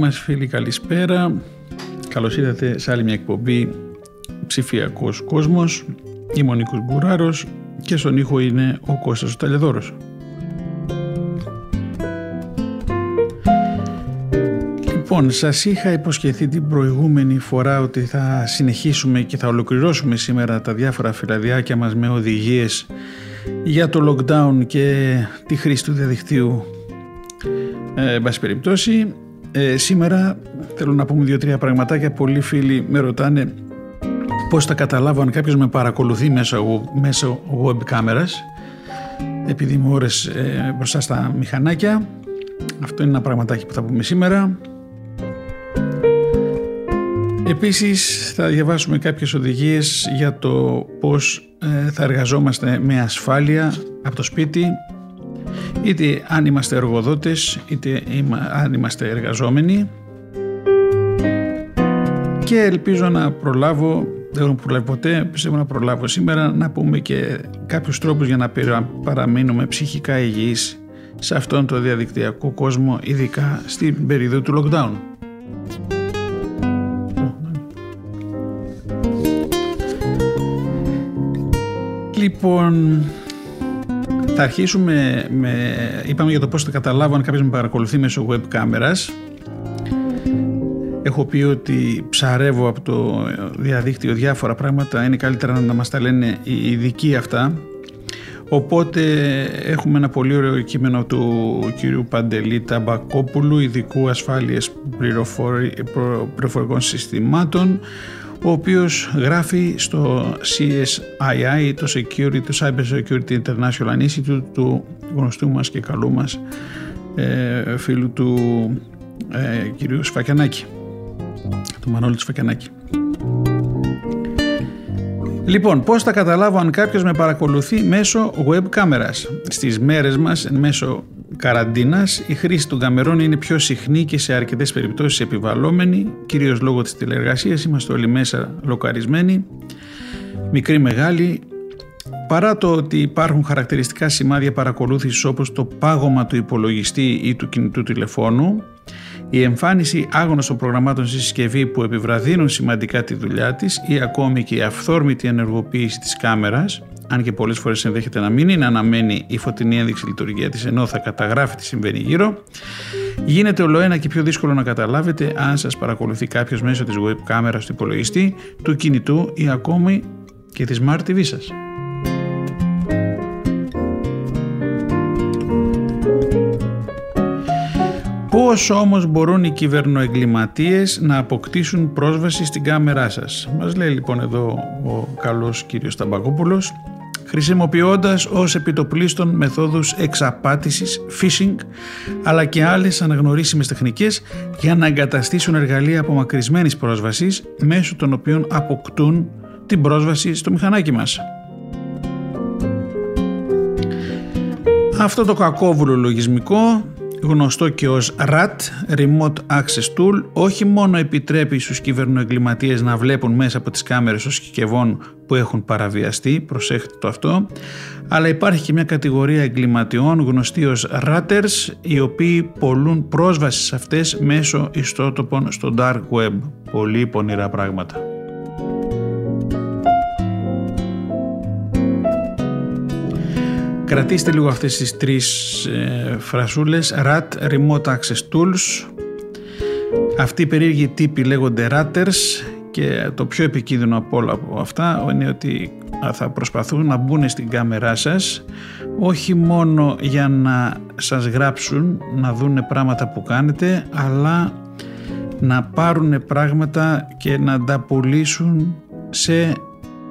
Μας φίλοι, καλησπέρα. Καλώς ήρθατε σε άλλη μια εκπομπή ψηφιακός κόσμος. Είμαι ο Νίκος Μπουράρος και στον ήχο είναι ο Κώστας ο Ταλιαδόρος. Λοιπόν, σας είχα υποσχεθεί την προηγούμενη φορά ότι θα συνεχίσουμε και θα ολοκληρώσουμε σήμερα τα διάφορα φυλαδιάκια μας με οδηγίες για το lockdown και τη χρήση του διαδικτύου ε, εν πάση περιπτώσει. Ε, σήμερα θέλω να πούμε δύο-τρία πραγματάκια. Πολλοί φίλοι με ρωτάνε πώς θα καταλάβω αν κάποιος με παρακολουθεί μέσω, μέσω web κάμερας επειδή μου ώρες ε, μπροστά στα μηχανάκια. Αυτό είναι ένα πραγματάκι που θα πούμε σήμερα. Επίσης θα διαβάσουμε κάποιες οδηγίες για το πώς ε, θα εργαζόμαστε με ασφάλεια από το σπίτι είτε αν είμαστε εργοδότες είτε αν είμαστε εργαζόμενοι και ελπίζω να προλάβω δεν έχω προλάβει ποτέ, πιστεύω να προλάβω σήμερα να πούμε και κάποιους τρόπους για να παραμείνουμε ψυχικά υγιείς σε αυτόν τον διαδικτυακό κόσμο ειδικά στην περίοδο του lockdown. Λοιπόν, θα αρχίσουμε με, είπαμε για το πώς θα καταλάβω αν κάποιος με παρακολουθεί μέσω web κάμερας. Έχω πει ότι ψαρεύω από το διαδίκτυο διάφορα πράγματα, είναι καλύτερα να μας τα λένε οι ειδικοί αυτά. Οπότε έχουμε ένα πολύ ωραίο κείμενο του κυρίου Παντελή Ταμπακόπουλου, ειδικού ασφάλειες πληροφορικών συστημάτων, ο οποίος γράφει στο CSII, το, Security, το Cyber Security International Institute του γνωστού μας και καλού μας ε, φίλου του ε, κυρίου Σφακιανάκη, του Μανώλη Σφακιανάκη. Λοιπόν, πώς θα καταλάβω αν κάποιος με παρακολουθεί μέσω web κάμερας; Στις μέρες μας, μέσω καραντίνας, η χρήση των καμερών είναι πιο συχνή και σε αρκετές περιπτώσεις επιβαλλόμενη, κυρίως λόγω της τηλεργασίας, είμαστε όλοι μέσα λοκαρισμένοι, μικροί μεγάλοι, Παρά το ότι υπάρχουν χαρακτηριστικά σημάδια παρακολούθησης όπως το πάγωμα του υπολογιστή ή του κινητού τηλεφώνου, η εμφάνιση άγνωστων προγραμμάτων στη συσκευή που επιβραδύνουν σημαντικά τη δουλειά της ή ακόμη και η αυθόρμητη ενεργοποίηση της κάμερας, αν και πολλές φορές ενδέχεται να μην είναι αναμένη η φωτεινή ένδειξη λειτουργία της ενώ θα καταγράφει τι συμβαίνει γύρω, γίνεται ολοένα και πιο δύσκολο να καταλάβετε αν σας παρακολουθεί κάποιος μέσω της web κάμερας του υπολογιστή, του κινητού ή ακόμη και της Smart TV σας. Πώς όμως μπορούν οι κυβερνοεγκληματίες να αποκτήσουν πρόσβαση στην κάμερά σας; Μας λέει λοιπόν εδώ ο καλός κύριος Ταμπακόπουλος χρησιμοποιώντας ως επιτοπλίστων μεθόδους εξαπάτησης, phishing, αλλά και άλλες αναγνωρίσιμες τεχνικές για να εγκαταστήσουν εργαλεία απομακρυσμένης πρόσβασης μέσω των οποίων αποκτούν την πρόσβαση στο μηχανάκι μας. Αυτό το κακόβουλο λογισμικό γνωστό και ως RAT, Remote Access Tool, όχι μόνο επιτρέπει στους κυβερνοεγκληματίες να βλέπουν μέσα από τις κάμερες των συσκευών που έχουν παραβιαστεί, προσέχετε το αυτό, αλλά υπάρχει και μια κατηγορία εγκληματιών γνωστή ως Ratters, οι οποίοι πολλούν πρόσβαση σε αυτές μέσω ιστότοπων στο Dark Web. Πολύ πονηρά πράγματα. Κρατήστε λίγο αυτές τις τρεις ε, φρασούλες. RAT, Remote Access Tools. Αυτοί οι περίεργοι τύποι λέγονται Ratters και το πιο επικίνδυνο από όλα από αυτά είναι ότι θα προσπαθούν να μπουν στην κάμερά σας όχι μόνο για να σας γράψουν, να δούνε πράγματα που κάνετε αλλά να πάρουν πράγματα και να τα πουλήσουν σε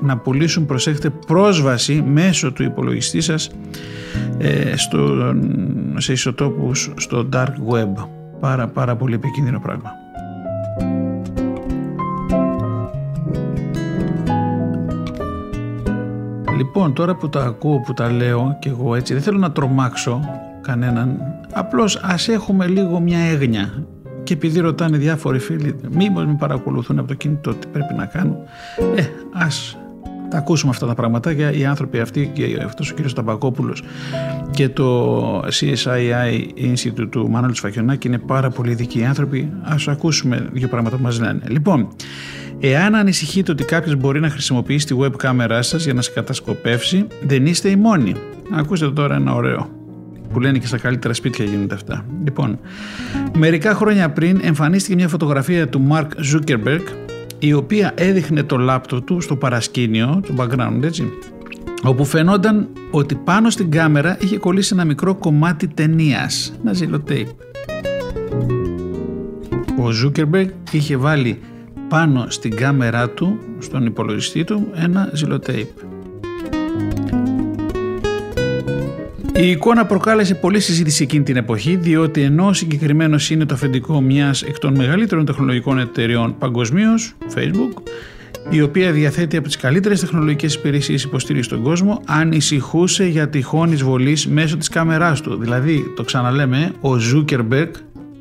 να πουλήσουν προσέχετε πρόσβαση μέσω του υπολογιστή σας ε, στο, σε ισοτόπους στο dark web. Πάρα πάρα πολύ επικίνδυνο πράγμα. Λοιπόν, τώρα που τα ακούω, που τα λέω και εγώ έτσι, δεν θέλω να τρομάξω κανέναν. Απλώς ας έχουμε λίγο μια έγνοια. Και επειδή ρωτάνε διάφοροι φίλοι, μήπως με παρακολουθούν από το κινητό, τι πρέπει να κάνω. Ε, τα ακούσουμε αυτά τα πραγματάκια. Οι άνθρωποι αυτοί και αυτός ο κύριος Ταμπακόπουλος και το CSII Institute του Μανώλη Σφακιονάκη είναι πάρα πολύ ειδικοί άνθρωποι. Ας ακούσουμε δύο πράγματα που μας λένε. Λοιπόν, Εάν ανησυχείτε ότι κάποιος μπορεί να χρησιμοποιήσει τη web κάμερά σας για να σε κατασκοπεύσει, δεν είστε οι μόνοι. Ακούστε τώρα ένα ωραίο που λένε και στα καλύτερα σπίτια γίνονται αυτά. Λοιπόν, μερικά χρόνια πριν εμφανίστηκε μια φωτογραφία του Mark Zuckerberg η οποία έδειχνε το λάπτο του στο παρασκήνιο, το background έτσι, όπου φαινόταν ότι πάνω στην κάμερα είχε κολλήσει ένα μικρό κομμάτι ταινίας, ένα ζήλο tape. Ο Zuckerberg είχε βάλει πάνω στην κάμερά του, στον υπολογιστή του, ένα ζηλοτέιπ. Η εικόνα προκάλεσε πολλή συζήτηση εκείνη την εποχή, διότι ενώ συγκεκριμένος είναι το αφεντικό μιας εκ των μεγαλύτερων τεχνολογικών εταιριών παγκοσμίως, Facebook, η οποία διαθέτει από τις καλύτερες τεχνολογικές υπηρεσίες υποστήριξη στον κόσμο, ανησυχούσε για τυχόν εισβολής μέσω της κάμεράς του. Δηλαδή, το ξαναλέμε, ο Zuckerberg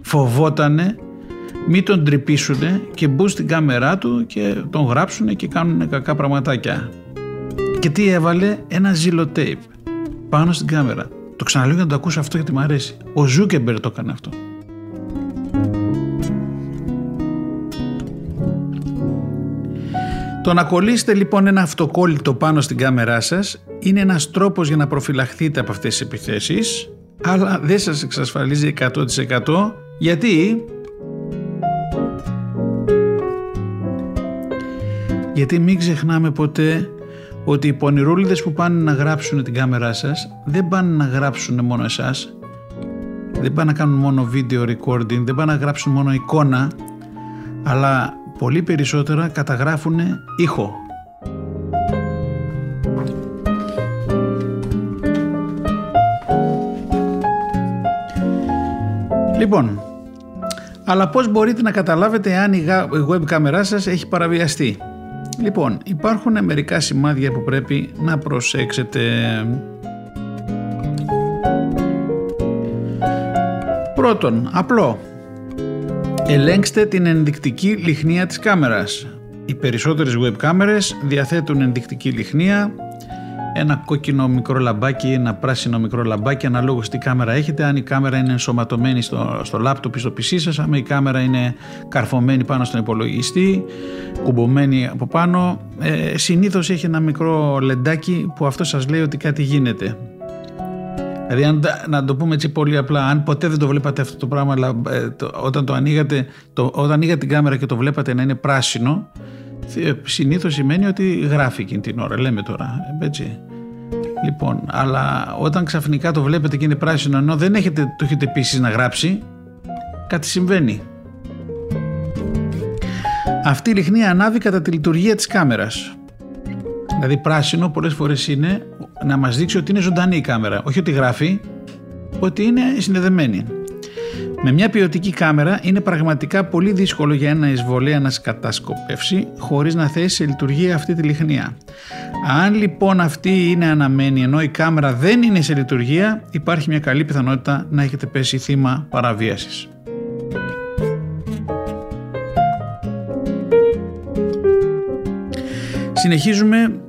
φοβότανε μην τον τρυπήσουν και μπουν στην κάμερά του και τον γράψουν και κάνουν κακά πραγματάκια. Και τι έβαλε, ένα σελοτέιπ πάνω στην κάμερα. Το ξαναλέω για να το ακούσω αυτό γιατί μου αρέσει. Ο Ζούκερμπεργκ το έκανε αυτό. Το να κολλήσετε λοιπόν ένα αυτοκόλλητο πάνω στην κάμερά σας είναι ένας τρόπος για να προφυλαχθείτε από αυτές τις επιθέσεις αλλά δεν σας εξασφαλίζει 100% γιατί Γιατί μην ξεχνάμε ποτέ ότι οι πονηρούλιδες που πάνε να γράψουν την κάμερά σας δεν πάνε να γράψουν μόνο εσάς, δεν πάνε να κάνουν μόνο video recording, δεν πάνε να γράψουν μόνο εικόνα, αλλά πολύ περισσότερα καταγράφουν ήχο. Λοιπόν, αλλά πώς μπορείτε να καταλάβετε αν η web κάμερά σας έχει παραβιαστεί; Λοιπόν, υπάρχουν μερικά σημάδια που πρέπει να προσέξετε. Πρώτον, απλό. Ελέγξτε την ενδεικτική λιχνία της κάμερας. Οι περισσότερες web κάμερες διαθέτουν ενδεικτική λιχνία ένα κόκκινο μικρό λαμπάκι, ένα πράσινο μικρό λαμπάκι αναλόγως τι κάμερα έχετε. Αν η κάμερα είναι ενσωματωμένη στο, στο λάπτοπ ή στο PC σας, αν η κάμερα είναι καρφωμένη πάνω στον υπολογιστή, κουμπωμένη από πάνω, ε, συνήθως έχει ένα μικρό λεντάκι που αυτό σας λέει ότι κάτι γίνεται. Δηλαδή, αν, να το πούμε έτσι πολύ απλά, αν ποτέ δεν το βλέπατε αυτό το πράγμα, αλλά ε, όταν το ανοίγατε, το, όταν ανοίγατε την κάμερα και το βλέπατε να είναι πράσινο, ε, συνήθως σημαίνει ότι γράφει εκείνη την ώρα, λέμε τώρα, έτσι. Λοιπόν, αλλά όταν ξαφνικά το βλέπετε και είναι πράσινο ενώ δεν έχετε, το έχετε επίση να γράψει, κάτι συμβαίνει. Αυτή η λιχνή ανάβει κατά τη λειτουργία της κάμερας. Δηλαδή πράσινο πολλές φορές είναι να μας δείξει ότι είναι ζωντανή η κάμερα, όχι ότι γράφει, ότι είναι συνδεδεμένη. Με μια ποιοτική κάμερα είναι πραγματικά πολύ δύσκολο για ένα εισβολέα να κατασκοπεύσει χωρίς να θέσει σε λειτουργία αυτή τη λιχνία. Αν λοιπόν αυτή είναι αναμένη ενώ η κάμερα δεν είναι σε λειτουργία υπάρχει μια καλή πιθανότητα να έχετε πέσει θύμα παραβίασης. Συνεχίζουμε.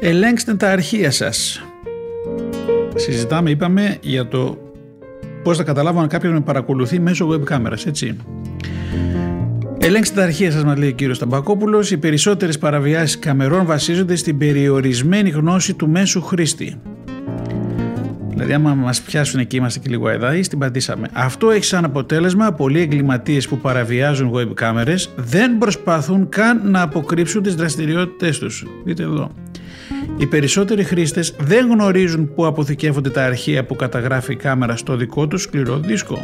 Ελέγξτε τα αρχεία σας. Συζητάμε, είπαμε, για το Πώς θα καταλάβω αν κάποιο με παρακολουθεί μέσω web κάμερας, έτσι. Ελέγξτε τα αρχεία σας, μας λέει ο κύριος Σταμπακόπουλος. Οι περισσότερες παραβιάσεις καμερών βασίζονται στην περιορισμένη γνώση του μέσου χρήστη. Δηλαδή, άμα μας πιάσουν και είμαστε και λίγο εδάοι, την πατήσαμε. Αυτό έχει σαν αποτέλεσμα πολλοί εγκληματίες που παραβιάζουν web κάμερες δεν προσπαθούν καν να αποκρύψουν τις δραστηριότητές τους. Δείτε εδώ. Οι περισσότεροι χρήστες δεν γνωρίζουν πού αποθηκεύονται τα αρχεία που καταγράφει η κάμερα στο δικό τους σκληρό δίσκο.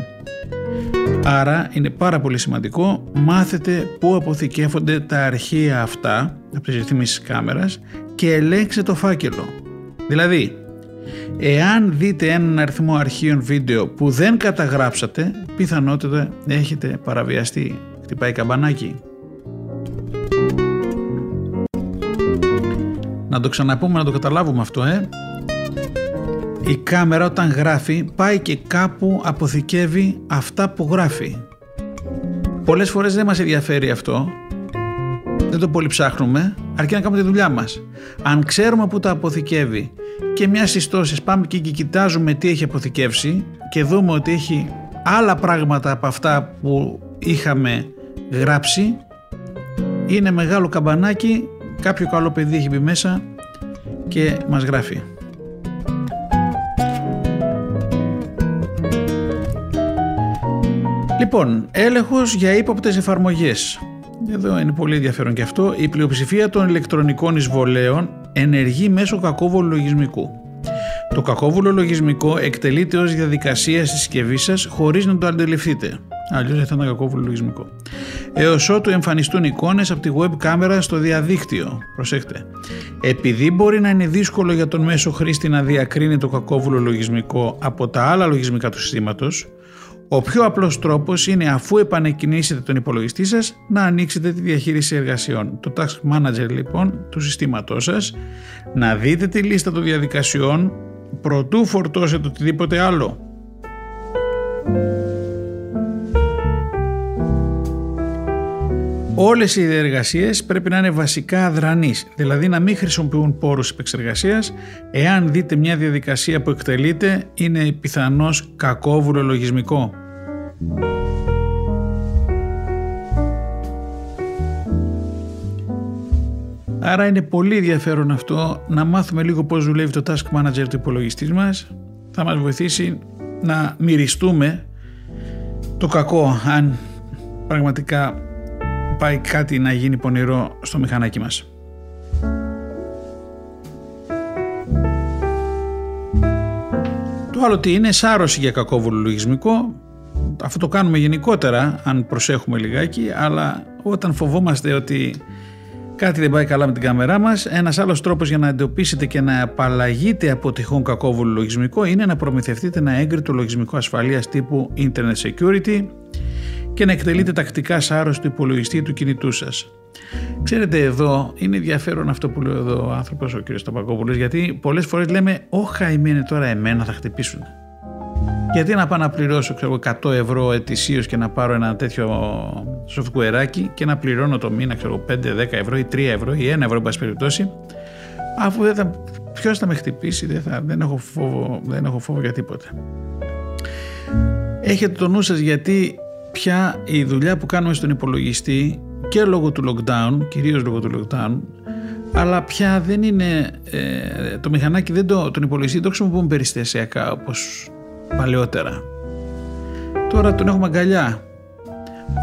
Άρα είναι πάρα πολύ σημαντικό μάθετε πού αποθηκεύονται τα αρχεία αυτά από τις ρυθμίσεις κάμερας και ελέγξτε το φάκελο. Δηλαδή, εάν δείτε έναν αριθμό αρχείων βίντεο που δεν καταγράψατε, πιθανότητα έχετε παραβιαστεί. Χτυπάει καμπανάκι. Να το ξαναπούμε να το καταλάβουμε αυτό, ε. Η κάμερα όταν γράφει πάει και κάπου αποθηκεύει αυτά που γράφει. Πολλές φορές δεν μας ενδιαφέρει αυτό, δεν το πολύ ψάχνουμε, αρκεί να κάνουμε τη δουλειά μας. Αν ξέρουμε που τα αποθηκεύει και μια συστόση πάμε και κοιτάζουμε τι έχει αποθηκεύσει και δούμε ότι έχει άλλα πράγματα από αυτά που είχαμε γράψει, είναι μεγάλο καμπανάκι, κάποιο καλό παιδί έχει μπει μέσα και μας γράφει. Λοιπόν, έλεγχος για ύποπτες εφαρμογές. Εδώ είναι πολύ ενδιαφέρον και αυτό. Η πλειοψηφία των ηλεκτρονικών εισβολέων ενεργεί μέσω κακόβολου λογισμικού. Το κακόβουλο λογισμικό εκτελείται ως διαδικασία στη συσκευής σας χωρίς να το αντιληφθείτε. Αλλιώς θα ήταν κακόβουλο λογισμικό. Έως ότου εμφανιστούν εικόνες από τη web κάμερα στο διαδίκτυο. Προσέξτε. Επειδή μπορεί να είναι δύσκολο για τον μέσο χρήστη να διακρίνει το κακόβουλο λογισμικό από τα άλλα λογισμικά του συστήματος, ο πιο απλός τρόπος είναι αφού επανεκκινήσετε τον υπολογιστή σας να ανοίξετε τη διαχείριση εργασιών. Το Task Manager λοιπόν του συστήματός σας, να δείτε τη λίστα των διαδικασιών προτού φορτώσετε οτιδήποτε άλλο. Όλες οι διεργασίες πρέπει να είναι βασικά αδρανείς, δηλαδή να μην χρησιμοποιούν πόρους επεξεργασίας. Εάν δείτε μια διαδικασία που εκτελείται, είναι πιθανώς κακόβουλο λογισμικό. Άρα είναι πολύ ενδιαφέρον αυτό να μάθουμε λίγο πώς δουλεύει το Task Manager του υπολογιστής μας. Θα μας βοηθήσει να μυριστούμε το κακό αν πραγματικά πάει κάτι να γίνει πονηρό στο μηχανάκι μας. Το άλλο τι είναι σάρωση για κακόβουλο λογισμικό. Αυτό το κάνουμε γενικότερα αν προσέχουμε λιγάκι αλλά όταν φοβόμαστε ότι κάτι δεν πάει καλά με την κάμερά μας ένας άλλος τρόπος για να εντοπίσετε και να απαλλαγείτε από τυχόν κακόβουλο λογισμικό είναι να προμηθευτείτε ένα έγκριτο λογισμικό ασφαλείας τύπου Internet Security και να εκτελείτε τακτικά σάρος του υπολογιστή του κινητού σας. Ξέρετε εδώ είναι ενδιαφέρον αυτό που λέει εδώ ο άνθρωπος ο κ. Σταπακόπουλος γιατί πολλές φορές λέμε όχα είναι τώρα εμένα θα χτυπήσουν. Γιατί να πάω να πληρώσω ξέρω, 100 ευρώ ετησίως και να πάρω ένα τέτοιο softwareάκι και να πληρώνω το μήνα ξέρω, 5, 10 ευρώ ή 3 ευρώ ή 1 ευρώ εν πάση περιπτώσει αφού δεν θα, ποιος θα με χτυπήσει, δεν, θα, δεν, έχω φόβο, δεν έχω φόβο για τίποτα. Έχετε το νου σας γιατί πια η δουλειά που κάνουμε στον υπολογιστή και λόγω του lockdown, κυρίως λόγω του lockdown, αλλά πια δεν είναι, ε, το μηχανάκι δεν το, τον υπολογιστή δεν το χρησιμοποιούμε περιστασιακά όπως παλαιότερα. Τώρα τον έχουμε αγκαλιά.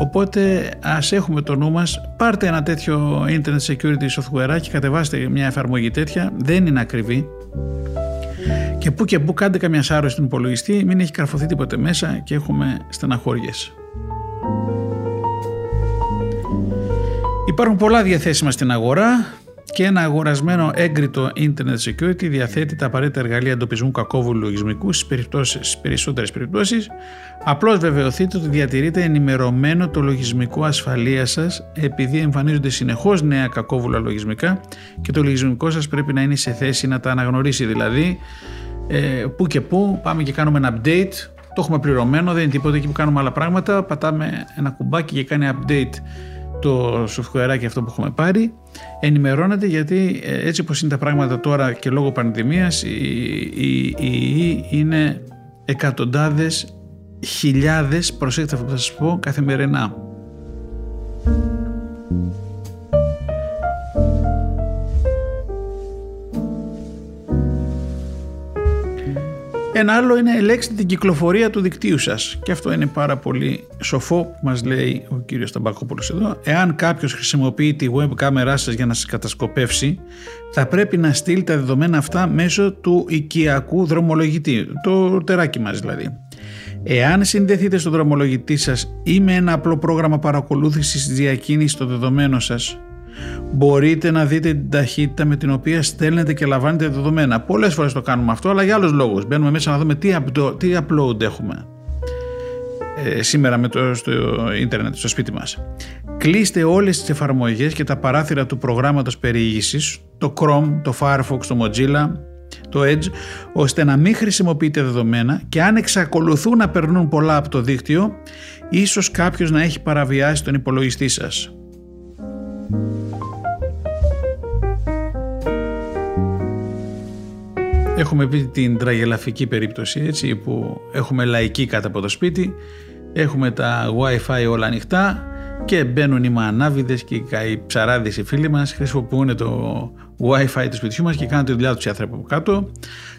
Οπότε ας έχουμε το νου μας, πάρτε ένα τέτοιο internet security software και κατεβάστε μια εφαρμογή τέτοια, δεν είναι ακριβή. Και που και που κάντε καμιά σάρωση στον υπολογιστή, μην έχει καρφωθεί τίποτε μέσα και έχουμε στεναχώριες. Υπάρχουν πολλά διαθέσιμα στην αγορά και ένα αγορασμένο έγκριτο Internet Security διαθέτει τα απαραίτητα εργαλεία εντοπισμού κακόβουλου λογισμικού στις περισσότερες περιπτώσεις. Απλώς βεβαιωθείτε ότι διατηρείτε ενημερωμένο το λογισμικό ασφαλεία σας, επειδή εμφανίζονται συνεχώς νέα κακόβουλα λογισμικά και το λογισμικό σας πρέπει να είναι σε θέση να τα αναγνωρίσει. Δηλαδή, ε, που και που πάμε και κάνουμε ένα update. Το έχουμε πληρωμένο, δεν είναι τίποτα εκεί που κάνουμε άλλα πράγματα. Πατάμε ένα κουμπάκι και κάνει update το software αυτό που έχουμε πάρει ενημερώνεται γιατί ε, έτσι πως είναι τα πράγματα τώρα και λόγω πανδημίας η ΙΗ είναι εκατοντάδες χιλιάδες προσέξτε αυτό που θα σας πω καθημερινά Ένα άλλο είναι ελέγξτε την κυκλοφορία του δικτύου σας και αυτό είναι πάρα πολύ σοφό που μας λέει ο κύριος Ταμπακόπουλος εδώ. Εάν κάποιος χρησιμοποιεί τη web κάμερά σας για να σας κατασκοπεύσει θα πρέπει να στείλει τα δεδομένα αυτά μέσω του οικιακού δρομολογητή, το τεράκι μας δηλαδή. Εάν συνδεθείτε στο δρομολογητή σας ή με ένα απλό πρόγραμμα παρακολούθησης διακίνησης των δεδομένων σας μπορείτε να δείτε την ταχύτητα με την οποία στέλνετε και λαμβάνετε δεδομένα. Πολλές φορές το κάνουμε αυτό, αλλά για άλλους λόγους. Μπαίνουμε μέσα να δούμε τι, τι upload έχουμε ε, σήμερα με το, στο ίντερνετ, στο σπίτι μας. Κλείστε όλες τις εφαρμογές και τα παράθυρα του προγράμματος περιήγησης, το Chrome, το Firefox, το Mozilla, το Edge, ώστε να μην χρησιμοποιείτε δεδομένα και αν εξακολουθούν να περνούν πολλά από το δίκτυο, ίσως κάποιος να έχει παραβιάσει τον υπολογιστή σας. Έχουμε πει την τραγελαφική περίπτωση έτσι, που έχουμε λαϊκή κάτω από το σπίτι, έχουμε τα wifi όλα ανοιχτά και μπαίνουν οι μανάβιδες και οι ψαράδες οι φίλοι μας χρησιμοποιούν το wifi του σπιτιού μας και κάνουν τη δουλειά τους οι άνθρωποι από κάτω.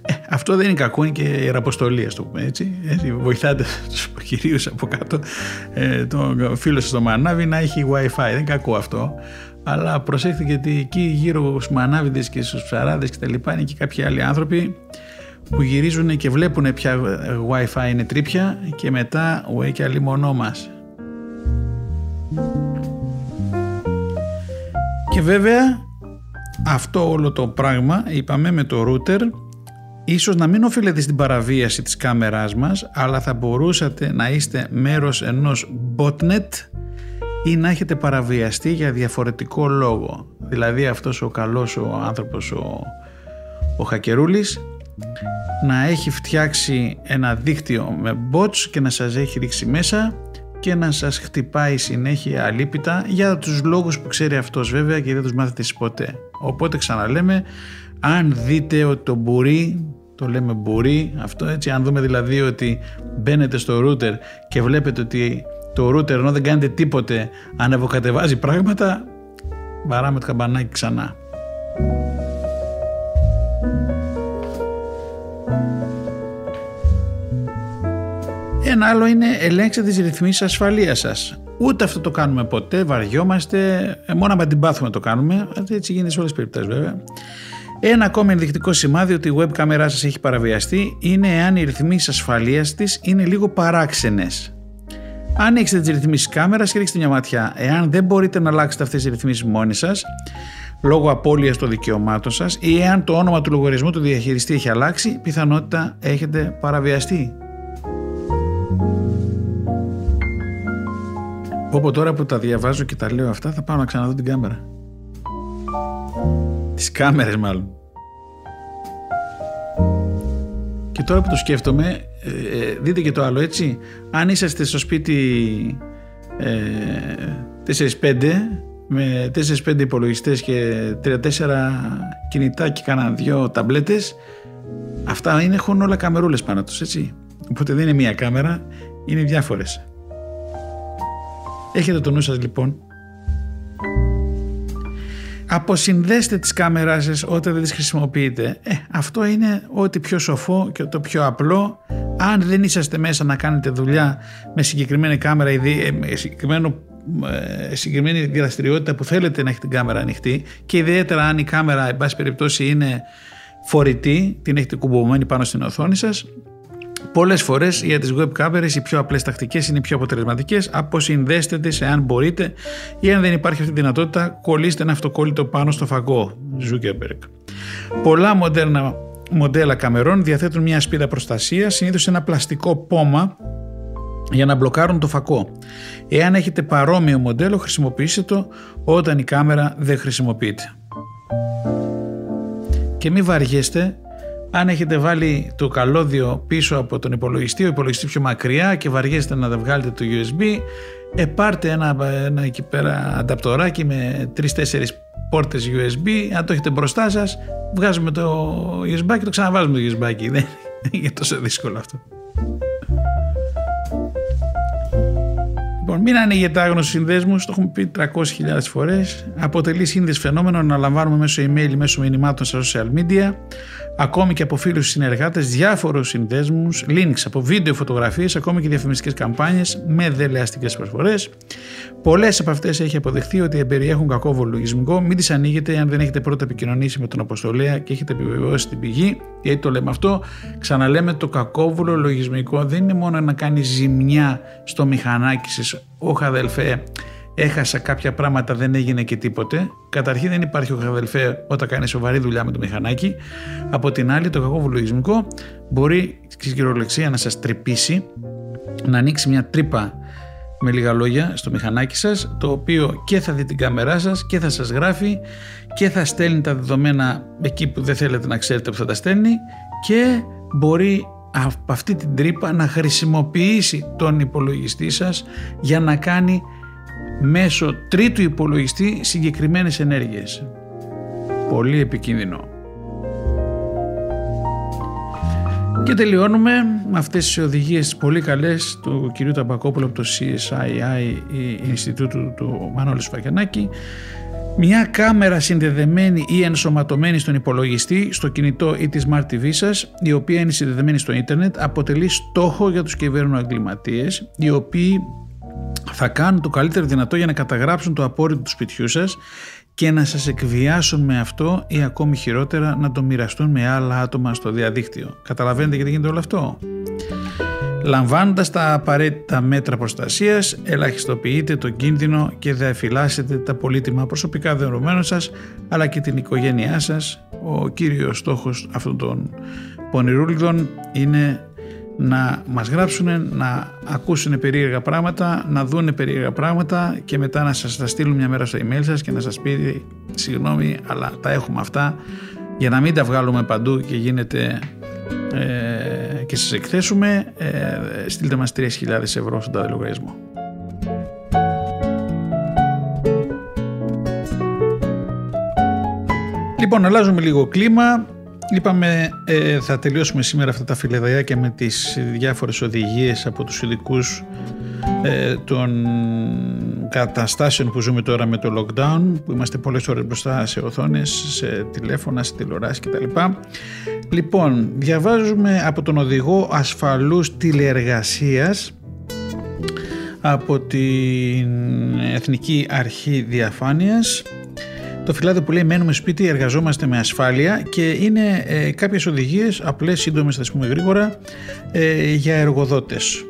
Ε, αυτό δεν είναι κακό, είναι και ιεραποστολή, ας το πούμε έτσι. έτσι βοηθάτε τους κυρίους από κάτω, ε, τον φίλο σας στο μανάβι να έχει wifi. Δεν είναι κακό αυτό. Αλλά προσέξτε γιατί εκεί γύρω στους μανάβιδες και στους ψαράδες και τα λοιπά είναι και κάποιοι άλλοι άνθρωποι που γυρίζουν και βλέπουν ποια wifi είναι τρίπια και μετά ουέ και μονό μας. Και βέβαια αυτό όλο το πράγμα είπαμε με το router ίσως να μην οφείλεται στην παραβίαση της κάμεράς μας αλλά θα μπορούσατε να είστε μέρος ενός botnet ή να έχετε παραβιαστεί για διαφορετικό λόγο. Δηλαδή αυτός ο καλός ο άνθρωπος ο, ο Χακερούλης να έχει φτιάξει ένα δίκτυο με bots και να σας έχει ρίξει μέσα και να σας χτυπάει συνέχεια αλίπητα για τους λόγους που ξέρει αυτός βέβαια και δεν τους μάθετε εσείς ποτέ. Οπότε ξαναλέμε, αν δείτε ότι το μπορεί, το λέμε μπορεί αυτό έτσι, αν δούμε δηλαδή ότι μπαίνετε στο router και βλέπετε ότι το router ενώ δεν κάνετε τίποτε ανεβοκατεβάζει πράγματα, βαράμε το καμπανάκι ξανά. Ένα άλλο είναι ελέγξτε τις ρυθμίσεις ασφαλείας σας. Ούτε αυτό το κάνουμε ποτέ, βαριόμαστε, ε, μόνο με την πάθουμε το κάνουμε, έτσι γίνεται σε όλες τις περιπτώσεις βέβαια. Ένα ακόμα ενδεικτικό σημάδι ότι η web κάμερά σας έχει παραβιαστεί είναι εάν οι ρυθμίσεις ασφαλείας της είναι λίγο παράξενες. Ανοίξτε τις ρυθμίσεις κάμερας και ρίξτε μια ματιά. Εάν δεν μπορείτε να αλλάξετε αυτές τις ρυθμίσεις μόνοι σας, λόγω απώλειας των δικαιωμάτων σας ή εάν το όνομα του λογαριασμού του διαχειριστή έχει αλλάξει, πιθανότητα έχετε παραβιαστεί. Όπω τώρα που τα διαβάζω και τα λέω αυτά θα πάω να ξαναδώ την κάμερα. Τις κάμερες μάλλον. Και τώρα που το σκέφτομαι, ε, ε δείτε και το άλλο έτσι, αν είσαστε στο σπίτι ε, 4-5 με 4-5 υπολογιστές και 3-4 κινητά και κάνα δυο ταμπλέτες αυτά είναι, έχουν όλα καμερούλες πάνω τους έτσι. Οπότε δεν είναι μία κάμερα είναι διάφορες. Έχετε το νου σας λοιπόν. Αποσυνδέστε τις κάμεράς σας όταν δεν τις χρησιμοποιείτε. Ε, αυτό είναι ό,τι πιο σοφό και το πιο απλό. Αν δεν είσαστε μέσα να κάνετε δουλειά με συγκεκριμένη κάμερα ή ε, με συγκεκριμένο ε, συγκεκριμένη δραστηριότητα που θέλετε να έχει την κάμερα ανοιχτή και ιδιαίτερα αν η κάμερα εν πάση περιπτώσει είναι φορητή, την έχετε κουμπωμένη πάνω στην οθόνη σας Πολλές φορές για τις web cameras οι πιο απλές τακτικές είναι οι πιο αποτελεσματικές. Αποσυνδέστε τι εάν μπορείτε ή αν δεν υπάρχει αυτή η δυνατότητα, κολλήστε ένα αυτοκόλλητο πάνω στο φαγό. Zuckerberg. Πολλά μοντέρνα μοντέλα καμερών διαθέτουν μια σπίδα προστασίας, συνήθως ένα πλαστικό πόμα για να μπλοκάρουν το φακό. Εάν έχετε παρόμοιο μοντέλο, χρησιμοποιήστε το όταν η κάμερα δεν χρησιμοποιείται. Και μην βαριέστε αν έχετε βάλει το καλώδιο πίσω από τον υπολογιστή, ο υπολογιστή πιο μακριά και βαριέστε να τα βγάλετε το USB, ε, πάρτε ένα, ένα εκεί πέρα ανταπτοράκι με 3-4 πόρτες USB, αν το έχετε μπροστά σας, βγάζουμε το USB και το ξαναβάζουμε το USB. Δεν είναι τόσο δύσκολο αυτό. Λοιπόν, μην ανοίγετε άγνωστους συνδέσμους, το έχουμε πει 300.000 φορές. Αποτελεί σύνδεση φαινόμενο να λαμβάνουμε μέσω email, μέσω μηνυμάτων στα social media ακόμη και από φίλους συνεργάτες, διάφορους συνδέσμους, links από βίντεο, φωτογραφίες, ακόμη και διαφημιστικές καμπάνιες με δελεαστικές προσφορές. Πολλές από αυτές έχει αποδεχθεί ότι περιέχουν κακόβολο λογισμικό. Μην τις ανοίγετε αν δεν έχετε πρώτα επικοινωνήσει με τον Αποστολέα και έχετε επιβεβαιώσει την πηγή. Γιατί το λέμε αυτό, ξαναλέμε το κακόβολο λογισμικό δεν είναι μόνο να κάνει ζημιά στο μηχανάκι σας. Όχι αδελφέ, έχασα κάποια πράγματα, δεν έγινε και τίποτε. Καταρχήν δεν υπάρχει ο αδελφέ όταν κάνει σοβαρή δουλειά με το μηχανάκι. Από την άλλη, το κακό λογισμικό μπορεί στην κυριολεξία να σας τρυπήσει, να ανοίξει μια τρύπα με λίγα λόγια στο μηχανάκι σας το οποίο και θα δει την κάμερά σας και θα σας γράφει και θα στέλνει τα δεδομένα εκεί που δεν θέλετε να ξέρετε που θα τα στέλνει και μπορεί από αυτή την τρύπα να χρησιμοποιήσει τον υπολογιστή σας για να κάνει μέσω τρίτου υπολογιστή συγκεκριμένες ενέργειες. Πολύ επικίνδυνο. Και τελειώνουμε με αυτές τις οδηγίες πολύ καλές του κυρίου Ταμπακόπουλου από το CSII Ινστιτούτου του Μανώλη Σφακιανάκη μια κάμερα συνδεδεμένη ή ενσωματωμένη στον υπολογιστή, στο κινητό ή τη Smart TV σας, η οποία είναι συνδεδεμένη στο ίντερνετ, αποτελεί στόχο για τους κυβερνοεγκληματίες, οι οποίοι θα κάνουν το καλύτερο δυνατό για να καταγράψουν το απόρριτο του σπιτιού σας και να σας εκβιάσουν με αυτό ή ακόμη χειρότερα να το μοιραστούν με άλλα άτομα στο διαδίκτυο. Καταλαβαίνετε γιατί γίνεται όλο αυτό; Λαμβάνοντας τα απαραίτητα μέτρα προστασίας, ελαχιστοποιείτε το κίνδυνο και διαφυλάσσετε τα πολύτιμα προσωπικά δεδομένα σας, αλλά και την οικογένειά σας. Ο κύριος στόχος αυτών των πονηρούλιδων είναι να μας γράψουν, να ακούσουν περίεργα πράγματα, να δουν περίεργα πράγματα και μετά να σας τα στείλουν μια μέρα στο email σας και να σας πει συγγνώμη αλλά τα έχουμε αυτά για να μην τα βγάλουμε παντού και γίνεται ε, και σας εκθέσουμε ε, στείλτε μας 3.000 ευρώ στον τάδε λογαριασμό. Λοιπόν, αλλάζουμε λίγο κλίμα. Είπαμε ε, θα τελειώσουμε σήμερα αυτά τα φιλεδάκια με τις διάφορες οδηγίες από τους ειδικούς ε, των καταστάσεων που ζούμε τώρα με το lockdown που είμαστε πολλές ώρες μπροστά σε οθόνες, σε τηλέφωνα, σε τηλεοράσεις κτλ. Λοιπόν, διαβάζουμε από τον οδηγό ασφαλούς τηλεεργασίας από την Εθνική Αρχή Διαφάνειας το φυλάδιο που λέει μένουμε σπίτι, εργαζόμαστε με ασφάλεια και είναι ε, κάποιες οδηγίες, απλές, σύντομες θα πούμε γρήγορα, ε, για εργοδότες.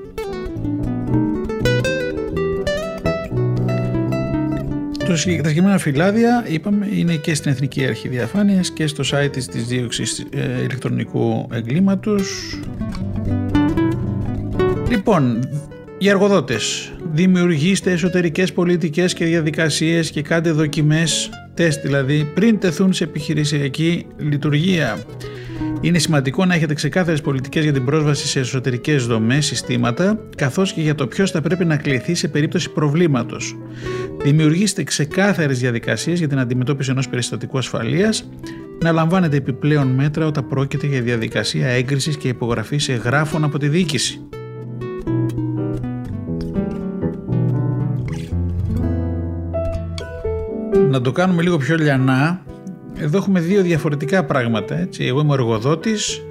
Τα συγκεκριμένα φυλάδια, είπαμε, είναι και στην Εθνική Αρχή Διαφάνειας και στο site της, της Δίωξης ε, Ηλεκτρονικού Εγκλήματος. Λοιπόν, για εργοδότες, δημιουργήστε εσωτερικές πολιτικές και διαδικασίες και κάντε δοκιμές τεστ δηλαδή πριν τεθούν σε επιχειρησιακή λειτουργία. Είναι σημαντικό να έχετε ξεκάθαρες πολιτικές για την πρόσβαση σε εσωτερικές δομές, συστήματα, καθώς και για το ποιος θα πρέπει να κληθεί σε περίπτωση προβλήματος. Δημιουργήστε ξεκάθαρες διαδικασίες για την αντιμετώπιση ενός περιστατικού ασφαλείας, να λαμβάνετε επιπλέον μέτρα όταν πρόκειται για διαδικασία έγκρισης και υπογραφής εγγράφων από τη διοίκηση. Να το κάνουμε λίγο πιο λιανά, εδώ έχουμε δύο διαφορετικά πράγματα. Έτσι. Εγώ είμαι εργοδότης,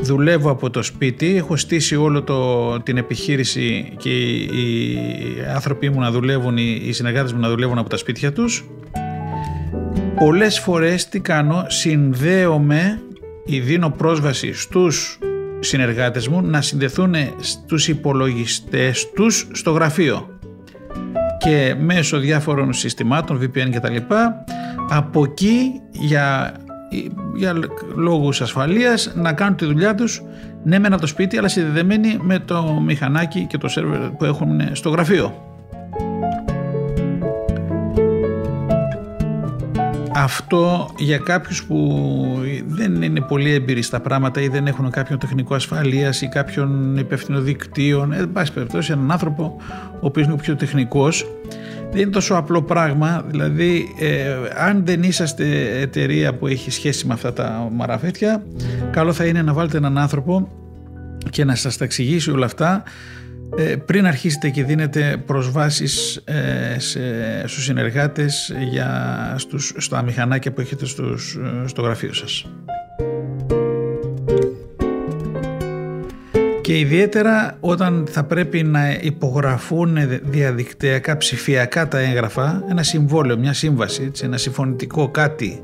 δουλεύω από το σπίτι, έχω στήσει όλο το, την επιχείρηση και οι, άνθρωποι μου να δουλεύουν, οι συνεργάτες μου να δουλεύουν από τα σπίτια τους. Πολλές φορές τι κάνω, συνδέομαι ή δίνω πρόσβαση στους συνεργάτες μου να συνδεθούν στους υπολογιστές τους στο γραφείο και μέσω διάφορων συστημάτων, VPN και τα λοιπά, από εκεί για, για λόγους ασφαλείας να κάνουν τη δουλειά τους ναι μεν από το σπίτι αλλά συνδεδεμένοι με το μηχανάκι και το σερβερ που έχουν στο γραφείο. Αυτό για κάποιους που δεν είναι πολύ έμπειροι στα πράγματα ή δεν έχουν κάποιον τεχνικό ασφαλείας ή κάποιον υπεύθυνο δικτύων, εν πάση περιπτώσει έναν άνθρωπο ο οποίος είναι πιο τεχνικός, δεν είναι τόσο απλό πράγμα, δηλαδή ε, αν δεν είσαστε εταιρεία που έχει σχέση με αυτά τα μαραφέτια, καλό θα είναι να βάλετε έναν άνθρωπο και να σας τα εξηγήσει όλα αυτά. ε, πριν αρχίσετε και δίνετε προσβάσεις ε, σε, στους συνεργάτες για, στους, στα μηχανάκια που έχετε στους, ε, στο γραφείο σας; Και ιδιαίτερα όταν θα πρέπει να υπογραφούν διαδικτυακά ψηφιακά τα έγγραφα, ένα συμβόλαιο, μια σύμβαση, έτσι, ένα συμφωνητικό κάτι,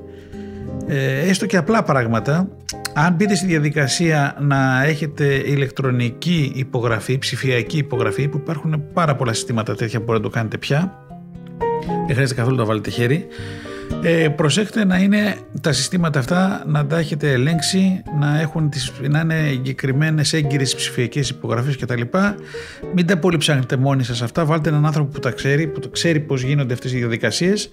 έστω και απλά πράγματα, αν μπείτε στη διαδικασία να έχετε ηλεκτρονική υπογραφή, ψηφιακή υπογραφή, που υπάρχουν πάρα πολλά συστήματα τέτοια που μπορείτε να το κάνετε πια, δεν χρειάζεται καθόλου να το βάλετε χέρι, Ε, προσέχτε να είναι τα συστήματα αυτά να τα έχετε ελέγξει, να, έχουν τις, να είναι εγκεκριμένες έγκυρες ψηφιακές υπογραφές κτλ. Μην τα πολύ ψάχνετε μόνοι σας αυτά. Βάλτε έναν άνθρωπο που τα ξέρει, που ξέρει πώς γίνονται αυτές οι διαδικασίες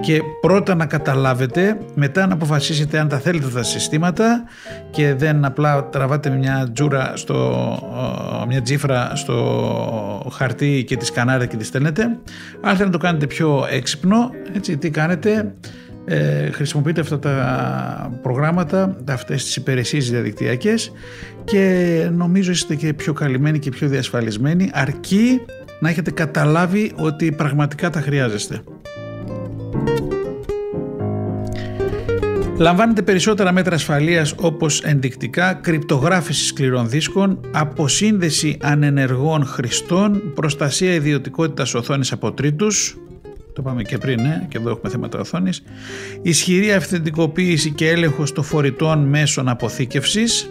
και πρώτα να καταλάβετε, μετά να αποφασίσετε αν τα θέλετε τα συστήματα και δεν απλά τραβάτε μια τζούρα στο, μια τζίφρα στο χαρτί και τη σκανάρετε και τη στέλνετε. Αν θέλετε να το κάνετε πιο έξυπνο, έτσι, τι κάνετε, ε, χρησιμοποιείτε αυτά τα προγράμματα, αυτές τις υπηρεσίες διαδικτυακές και νομίζω είστε και πιο καλυμμένοι και πιο διασφαλισμένοι αρκεί να έχετε καταλάβει ότι πραγματικά τα χρειάζεστε. Λαμβάνετε περισσότερα μέτρα ασφαλείας όπως ενδεικτικά, κρυπτογράφηση σκληρών δίσκων, αποσύνδεση ανενεργών χρηστών, προστασία ιδιωτικότητας οθόνης από τρίτους, το πάμε και πριν, ναι, και εδώ έχουμε θέματα οθόνης, ισχυρή αυθεντικοποίηση και έλεγχος των φορητών μέσων αποθήκευσης,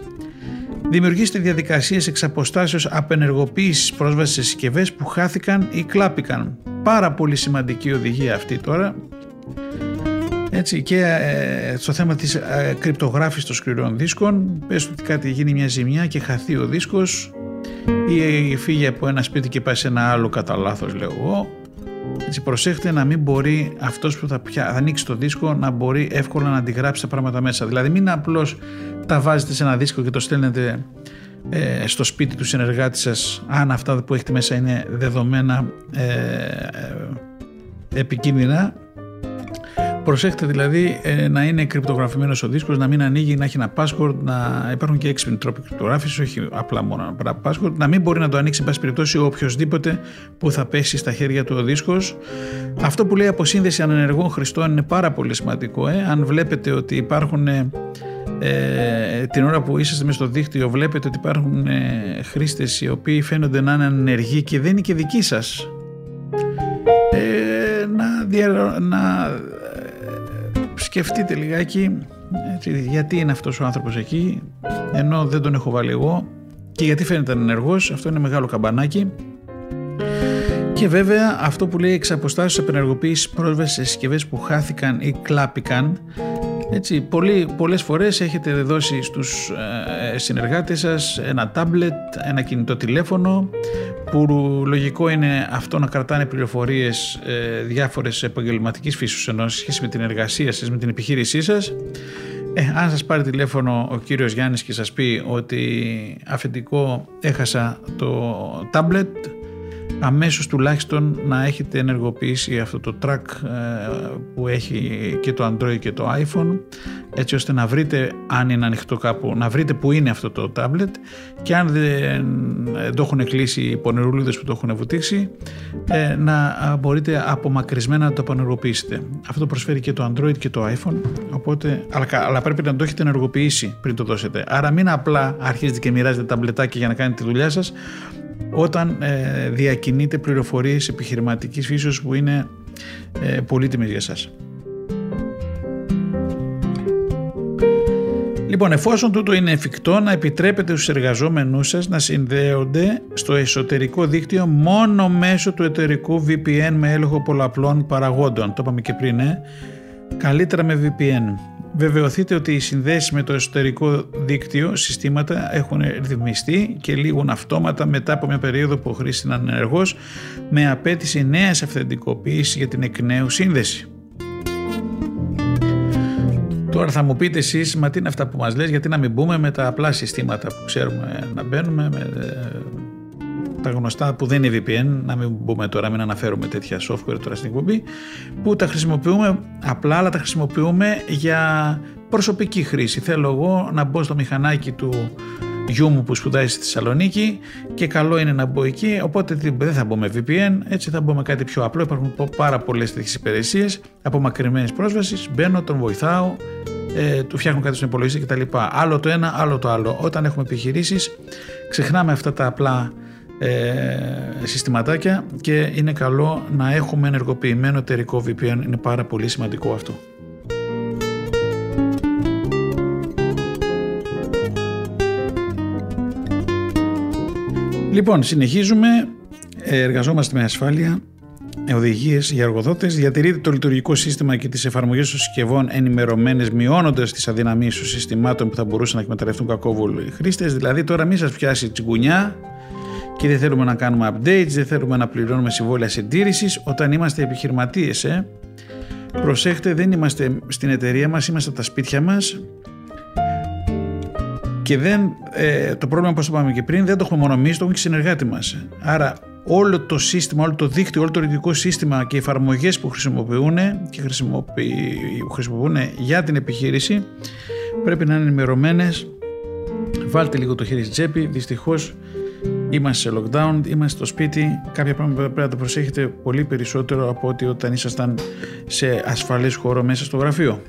Δημιουργήστε διαδικασίες εξ αποστάσεως απενεργοποίησης πρόσβασης σε συσκευές που χάθηκαν ή κλάπηκαν. Πάρα πολύ σημαντική οδηγία αυτή τώρα. Έτσι, και ε, στο θέμα της ε, κρυπτογράφησης των σκληρών δίσκων, πες ότι κάτι γίνει μια ζημιά και χαθεί ο δίσκος ή φύγει από ένα σπίτι και πάει σε ένα άλλο κατά λάθος λέω εγώ. Έτσι, προσέχτε να μην μπορεί αυτός που θα, πια, θα ανοίξει το δίσκο να μπορεί εύκολα να αντιγράψει τα πράγματα μέσα. Δηλαδή μην απλώς τα βάζετε σε ένα δίσκο και το στέλνετε ε, στο σπίτι του συνεργάτη σας αν αυτά που έχετε μέσα είναι δεδομένα ε, ε επικίνδυνα Προσέχτε δηλαδή ε, να είναι κρυπτογραφημένος ο δίσκος, να μην ανοίγει, να έχει ένα password, να υπάρχουν και έξυπνοι τρόποι κρυπτογράφησης, όχι απλά μόνο ένα password, να μην μπορεί να το ανοίξει, εν πάση περιπτώσει, οποιοδήποτε που θα πέσει στα χέρια του ο δίσκος. Αυτό που λέει αποσύνδεση ανενεργών χρηστών είναι πάρα πολύ σημαντικό. Ε. Αν βλέπετε ότι υπάρχουν ε, την ώρα που είσαστε μέσα στο δίκτυο βλέπετε ότι υπάρχουν ε, χρήστες οι οποίοι φαίνονται να είναι ανεργοί και δεν είναι και δικοί σας ε, να, δια, να σκεφτείτε λιγάκι έτσι, γιατί είναι αυτός ο άνθρωπος εκεί ενώ δεν τον έχω βάλει εγώ και γιατί φαίνεται ενεργός, αυτό είναι μεγάλο καμπανάκι. Και βέβαια αυτό που λέει εξ αποστάσεως απενεργοποίηση πρόσβασης σε συσκευές που χάθηκαν ή κλάπηκαν έτσι, πολλοί, πολλές φορές έχετε δώσει στους ε, συνεργάτες σας ένα τάμπλετ, ένα κινητό τηλέφωνο που λογικό είναι αυτό να κρατάνε πληροφορίες ε, διάφορες επαγγελματικής φύσης ενώ σχέση με την εργασία σας, με την επιχείρησή σας. Ε, αν σας πάρει τηλέφωνο ο κύριος Γιάννης και σας πει ότι αφεντικό έχασα το τάμπλετ αμέσως τουλάχιστον να έχετε ενεργοποιήσει αυτό το track ε, που έχει και το Android και το iPhone έτσι ώστε να βρείτε αν είναι ανοιχτό κάπου να βρείτε που είναι αυτό το tablet και αν δεν το έχουν κλείσει οι πονηρούλιδες που το έχουν βουτήξει ε, να μπορείτε απομακρυσμένα να το απενεργοποιήσετε. Αυτό προσφέρει και το Android και το iPhone οπότε, αλλά, αλλά πρέπει να το έχετε ενεργοποιήσει πριν το δώσετε. Άρα μην απλά αρχίζετε και μοιράζετε ταμπλετάκια για να κάνετε τη δουλειά σας όταν ε, διακινείτε πληροφορίες επιχειρηματικής φύσεως που είναι ε, πολύτιμες για σας. Λοιπόν, εφόσον τούτο είναι εφικτό, να επιτρέπετε στους εργαζόμενούς σας να συνδέονται στο εσωτερικό δίκτυο μόνο μέσω του εταιρικού VPN με έλεγχο πολλαπλών παραγόντων. Το είπαμε και πριν, ε; Καλύτερα με VPN. Βεβαιωθείτε ότι οι συνδέσεις με το εσωτερικό δίκτυο συστήματα έχουν ρυθμιστεί και λήγουν αυτόματα μετά από μια περίοδο που ο χρήστης είναι ανενεργό με απέτηση νέας αυθεντικοποίησης για την εκ νέου σύνδεση. Τώρα θα μου πείτε εσείς, μα τι είναι αυτά που μας λες, γιατί να μην μπούμε με τα απλά συστήματα που ξέρουμε να μπαίνουμε, με ε, τα γνωστά που δεν είναι VPN, να μην μπούμε τώρα, μην αναφέρουμε τέτοια software τώρα στην εκπομπή, που τα χρησιμοποιούμε απλά, αλλά τα χρησιμοποιούμε για προσωπική χρήση. Θέλω εγώ να μπω στο μηχανάκι του γιού μου που σπουδάζει στη Θεσσαλονίκη και καλό είναι να μπω εκεί, οπότε δεν θα μπω με VPN, έτσι θα μπω με κάτι πιο απλό. Υπάρχουν πάρα πολλές τέτοιες υπηρεσίες, απομακρυμένης πρόσβασης, μπαίνω, τον βοηθάω, ε, του φτιάχνω κάτι στον υπολογιστή κτλ. Άλλο το ένα, άλλο το άλλο. Όταν έχουμε επιχειρήσεις, ξεχνάμε αυτά τα απλά ε, συστηματάκια και είναι καλό να έχουμε ενεργοποιημένο εταιρικό VPN, είναι πάρα πολύ σημαντικό αυτό. Λοιπόν, συνεχίζουμε, εργαζόμαστε με ασφάλεια οδηγίες για εργοδότες, διατηρείται το λειτουργικό σύστημα και τις εφαρμογές των συσκευών ενημερωμένες, μειώνοντας τις αδυναμίες των συστημάτων που θα μπορούσαν να εκμεταλλευτούν κακόβουλοι χρήστες. Δηλαδή, τώρα μην σας πιάσει τσιγκουνιά και δεν θέλουμε να κάνουμε updates, δεν θέλουμε να πληρώνουμε συμβόλαια συντήρησης όταν είμαστε επιχειρηματίες. Ε. Προσέχτε, δεν είμαστε στην εταιρεία μας, είμαστε τα σπίτια μας και δεν, ε, το πρόβλημα, όπως το είπαμε και πριν, δεν το έχουμε μόνο εμείς, το έχουμε και συνεργάτη μας. Άρα όλο το σύστημα, όλο το δίκτυο, όλο το ρητικό σύστημα και οι εφαρμογές που χρησιμοποιούν και χρησιμοποιούν για την επιχείρηση πρέπει να είναι ενημερωμένες. Βάλτε λίγο το χέρι στη τσέπη. Δυστυχώς είμαστε σε lockdown, είμαστε στο σπίτι. Κάποια πράγματα πρέπει να τα προσέχετε πολύ περισσότερο από ότι όταν ήσασταν σε ασφαλή χώρο μέσα στο γραφείο.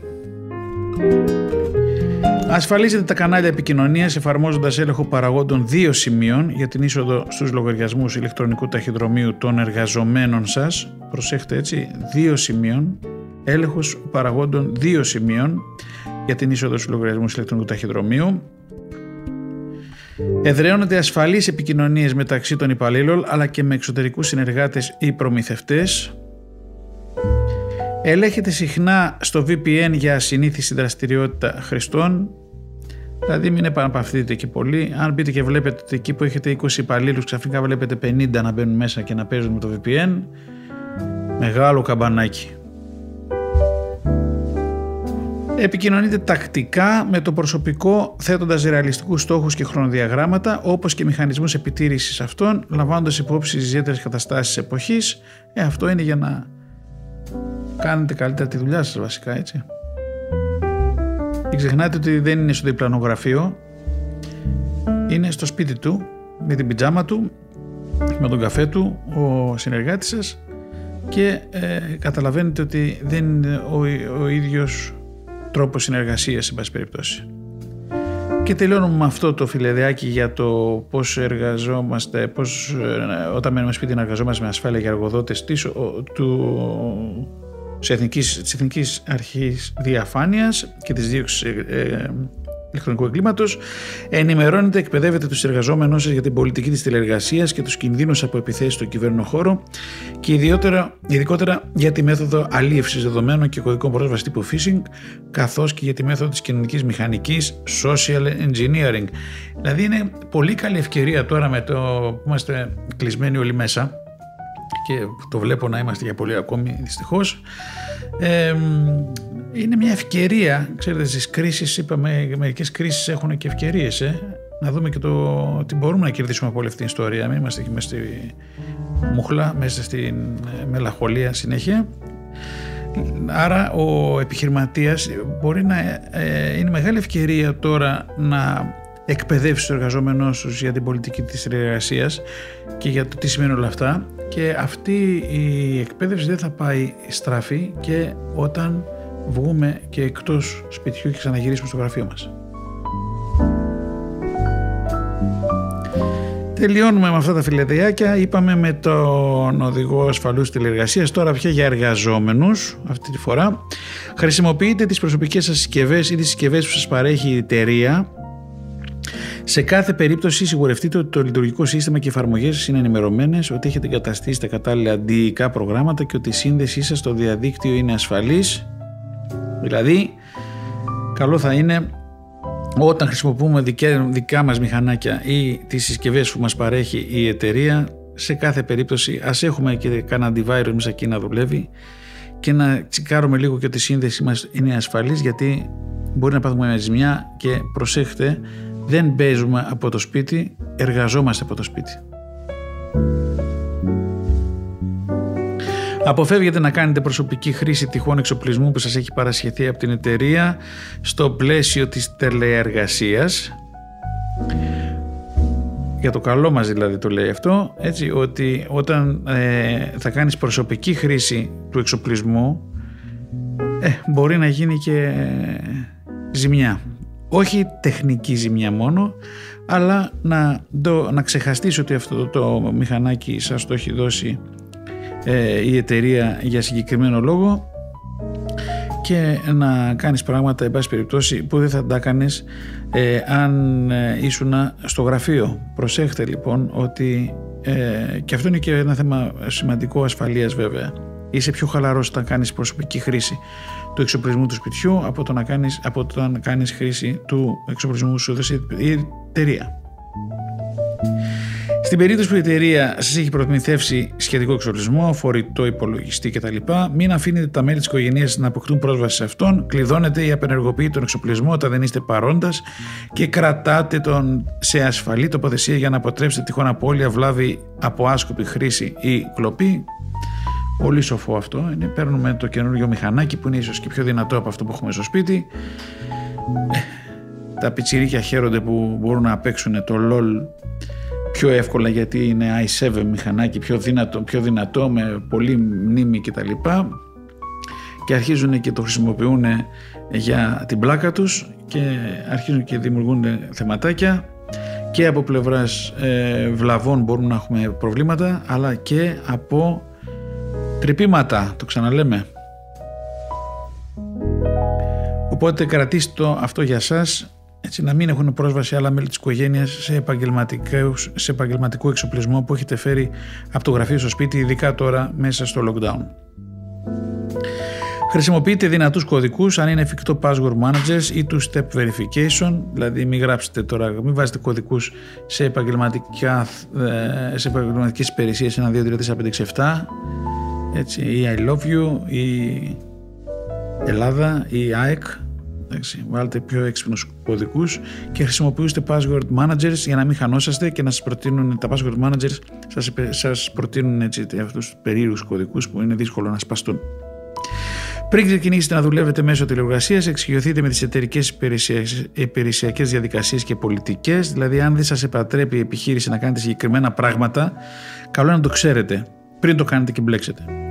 Ασφαλίζετε τα κανάλια επικοινωνίας εφαρμόζοντας έλεγχο παραγόντων δύο σημείων για την είσοδο στους λογαριασμούς ηλεκτρονικού ταχυδρομείου των εργαζομένων σας. Προσέχτε έτσι, δύο σημείων, έλεγχος παραγόντων δύο σημείων για την είσοδο στους λογαριασμούς ηλεκτρονικού ταχυδρομείου. Εδραίωνεται ασφαλείς επικοινωνίες μεταξύ των υπαλλήλων αλλά και με εξωτερικούς συνεργάτες ή προμηθευτές. Ελέγχεται συχνά στο VPN για συνήθιση δραστηριότητα χρηστών. Δηλαδή μην επαναπαυθείτε εκεί πολύ. Αν μπείτε και βλέπετε ότι εκεί που έχετε 20 υπαλλήλους, ξαφνικά βλέπετε 50 να μπαίνουν μέσα και να παίζουν με το VPN. Μεγάλο καμπανάκι. Επικοινωνείτε τακτικά με το προσωπικό θέτοντας ρεαλιστικούς στόχους και χρονοδιαγράμματα όπως και μηχανισμούς επιτήρησης αυτών λαμβάνοντας υπόψη τις ιδιαίτερες καταστάσεις εποχής. Ε, αυτό είναι για να κάνετε καλύτερα τη δουλειά σας βασικά έτσι. Μην ξεχνάτε ότι δεν είναι στο διπλανό γραφείο, είναι στο σπίτι του, με την πιτζάμα του, με τον καφέ του, ο συνεργάτης σας και ε, καταλαβαίνετε ότι δεν είναι ο, ο ίδιος τρόπος συνεργασίας σε πάση περιπτώσει. Και τελειώνουμε με αυτό το φιλεδεάκι για το πώς εργαζόμαστε, πώς, ε, όταν μένουμε σπίτι να εργαζόμαστε με ασφάλεια για εργοδότες της, του, της Εθνικής, της Εθνικής Αρχής Διαφάνειας και της Δίωξης ε, ε, ηλεκτρονικού εγκλήματος, ενημερώνεται, εκπαιδεύεται τους εργαζόμενους για την πολιτική της τηλεργασίας και τους κινδύνους από επιθέσεις στον κυβέρνο χώρο και ιδιότερα, ειδικότερα για τη μέθοδο αλίευσης δεδομένων και κωδικών πρόσβασης τύπου phishing, καθώς και για τη μέθοδο της κοινωνικής μηχανικής social engineering. Δηλαδή είναι πολύ καλή ευκαιρία τώρα με το που είμαστε κλεισμένοι όλοι μέσα και το βλέπω να είμαστε για πολύ ακόμη δυστυχώς είναι μια ευκαιρία. Ξέρετε στις κρίσεις είπαμε μερικές κρίσεις έχουν και ευκαιρίες ε, να δούμε και το τι μπορούμε να κερδίσουμε από όλη αυτή την ιστορία. Μην είμαστε εκεί μέσα στη μουχλά μέσα στην ε, μελαγχολία συνέχεια. Άρα ο επιχειρηματίας μπορεί να ε, είναι μεγάλη ευκαιρία τώρα να εκπαιδεύσει τους εργαζόμενους τους για την πολιτική της εργασίας και για το τι σημαίνουν όλα αυτά και αυτή η εκπαίδευση δεν θα πάει στραφή και όταν βγούμε και εκτός σπιτιού και ξαναγυρίσουμε στο γραφείο μας. Τελειώνουμε με αυτά τα φιλετεάκια. Είπαμε με τον οδηγό ασφαλούς τηλεργασίας, τώρα πια για εργαζόμενους αυτή τη φορά. Χρησιμοποιείτε τις προσωπικές σας συσκευές ή τις συσκευές που σας παρέχει η εταιρεία σε κάθε περίπτωση σιγουρευτείτε ότι το λειτουργικό σύστημα και οι εφαρμογές είναι ενημερωμένες, ότι έχετε εγκαταστήσει τα κατάλληλα αντιϊκά προγράμματα και ότι η σύνδεσή σας στο διαδίκτυο είναι ασφαλής. Δηλαδή, καλό θα είναι όταν χρησιμοποιούμε δικά, δικά μας μηχανάκια ή τις συσκευές που μας παρέχει η εταιρεία σε κάθε περίπτωση ας έχουμε και κανένα antivirus μέσα εκεί να δουλεύει και να τσικάρουμε λίγο και ότι η σύνδεση μας είναι ασφαλής γιατί μπορεί να πάθουμε μια ζημιά και προσέχτε δεν παίζουμε από το σπίτι, εργαζόμαστε από το σπίτι. Αποφεύγετε να κάνετε προσωπική χρήση τυχόν εξοπλισμού που σας έχει παρασχεθεί από την εταιρεία στο πλαίσιο της τελεεργασίας. Για το καλό μας δηλαδή το λέει αυτό, έτσι ότι όταν ε, θα κάνεις προσωπική χρήση του εξοπλισμού ε, μπορεί να γίνει και ζημιά όχι τεχνική ζημιά μόνο, αλλά να, το, να ξεχαστείς ότι αυτό το, μηχανάκι σας το έχει δώσει ε, η εταιρεία για συγκεκριμένο λόγο και να κάνεις πράγματα εν πάση περιπτώσει που δεν θα τα κάνεις ε, αν ε, ήσουν στο γραφείο. Προσέχτε λοιπόν ότι ε, και αυτό είναι και ένα θέμα σημαντικό ασφαλείας βέβαια. Είσαι πιο χαλαρός όταν κάνεις προσωπική χρήση του εξοπλισμού του σπιτιού από το να κάνεις, από το να κάνεις χρήση του εξοπλισμού που σου έδωσε η εταιρεία. Στην περίπτωση που η εταιρεία σας έχει προμηθεύσει σχετικό εξοπλισμό, φορητό υπολογιστή κτλ., μην αφήνετε τα μέλη της οικογένειας να αποκτούν πρόσβαση σε αυτόν, κλειδώνετε ή απενεργοποιείτε τον εξοπλισμό όταν δεν είστε παρόντας και κρατάτε τον σε ασφαλή τοποθεσία για να αποτρέψετε τυχόν απώλεια, βλάβη από άσκοπη χρήση ή κλοπή. Πολύ σοφό αυτό. Είναι, παίρνουμε το καινούργιο μηχανάκι που είναι ίσως και πιο δυνατό από αυτό που έχουμε στο σπίτι. Ε, τα πιτσιρίκια χαίρονται που μπορούν να παίξουν το LOL πιο εύκολα γιατί είναι i7 μηχανάκι πιο δυνατό, πιο δυνατό με πολύ μνήμη κτλ. Και αρχίζουν και το χρησιμοποιούν για την πλάκα τους και αρχίζουν και δημιουργούν θεματάκια και από πλευράς ε, βλαβών μπορούμε να έχουμε προβλήματα αλλά και από τρυπήματα, το ξαναλέμε. Οπότε κρατήστε το αυτό για σας έτσι, να μην έχουν πρόσβαση άλλα μέλη της οικογένειας σε, σε επαγγελματικό εξοπλισμό που έχετε φέρει από το γραφείο στο σπίτι, ειδικά τώρα μέσα στο lockdown. Χρησιμοποιείτε δυνατούς κωδικούς αν είναι εφικτό password managers ή του step verification, δηλαδή μην γράψετε τώρα, μην βάζετε κωδικούς σε, επαγγελματικά, ε, σε επαγγελματικές υπηρεσίες 1, 2, 3, 4, 5, 6, 7 έτσι, ή I love you ή Ελλάδα ή ΑΕΚ Εντάξει, βάλτε πιο έξυπνους κωδικούς και χρησιμοποιήστε password managers για να μην χανόσαστε και να σας προτείνουν τα password managers σας, σας προτείνουν έτσι, αυτούς τους περίεργους κωδικούς που είναι δύσκολο να σπαστούν. Πριν ξεκινήσετε να δουλεύετε μέσω τηλεεργασία, εξοικειωθείτε με τις εταιρικές υπηρεσιακές διαδικασίες και πολιτικές. Δηλαδή, αν δεν σας επατρέπει η επιχείρηση να κάνετε συγκεκριμένα πράγματα, καλό είναι να το ξέρετε πριν το κάνετε και μπλέξετε.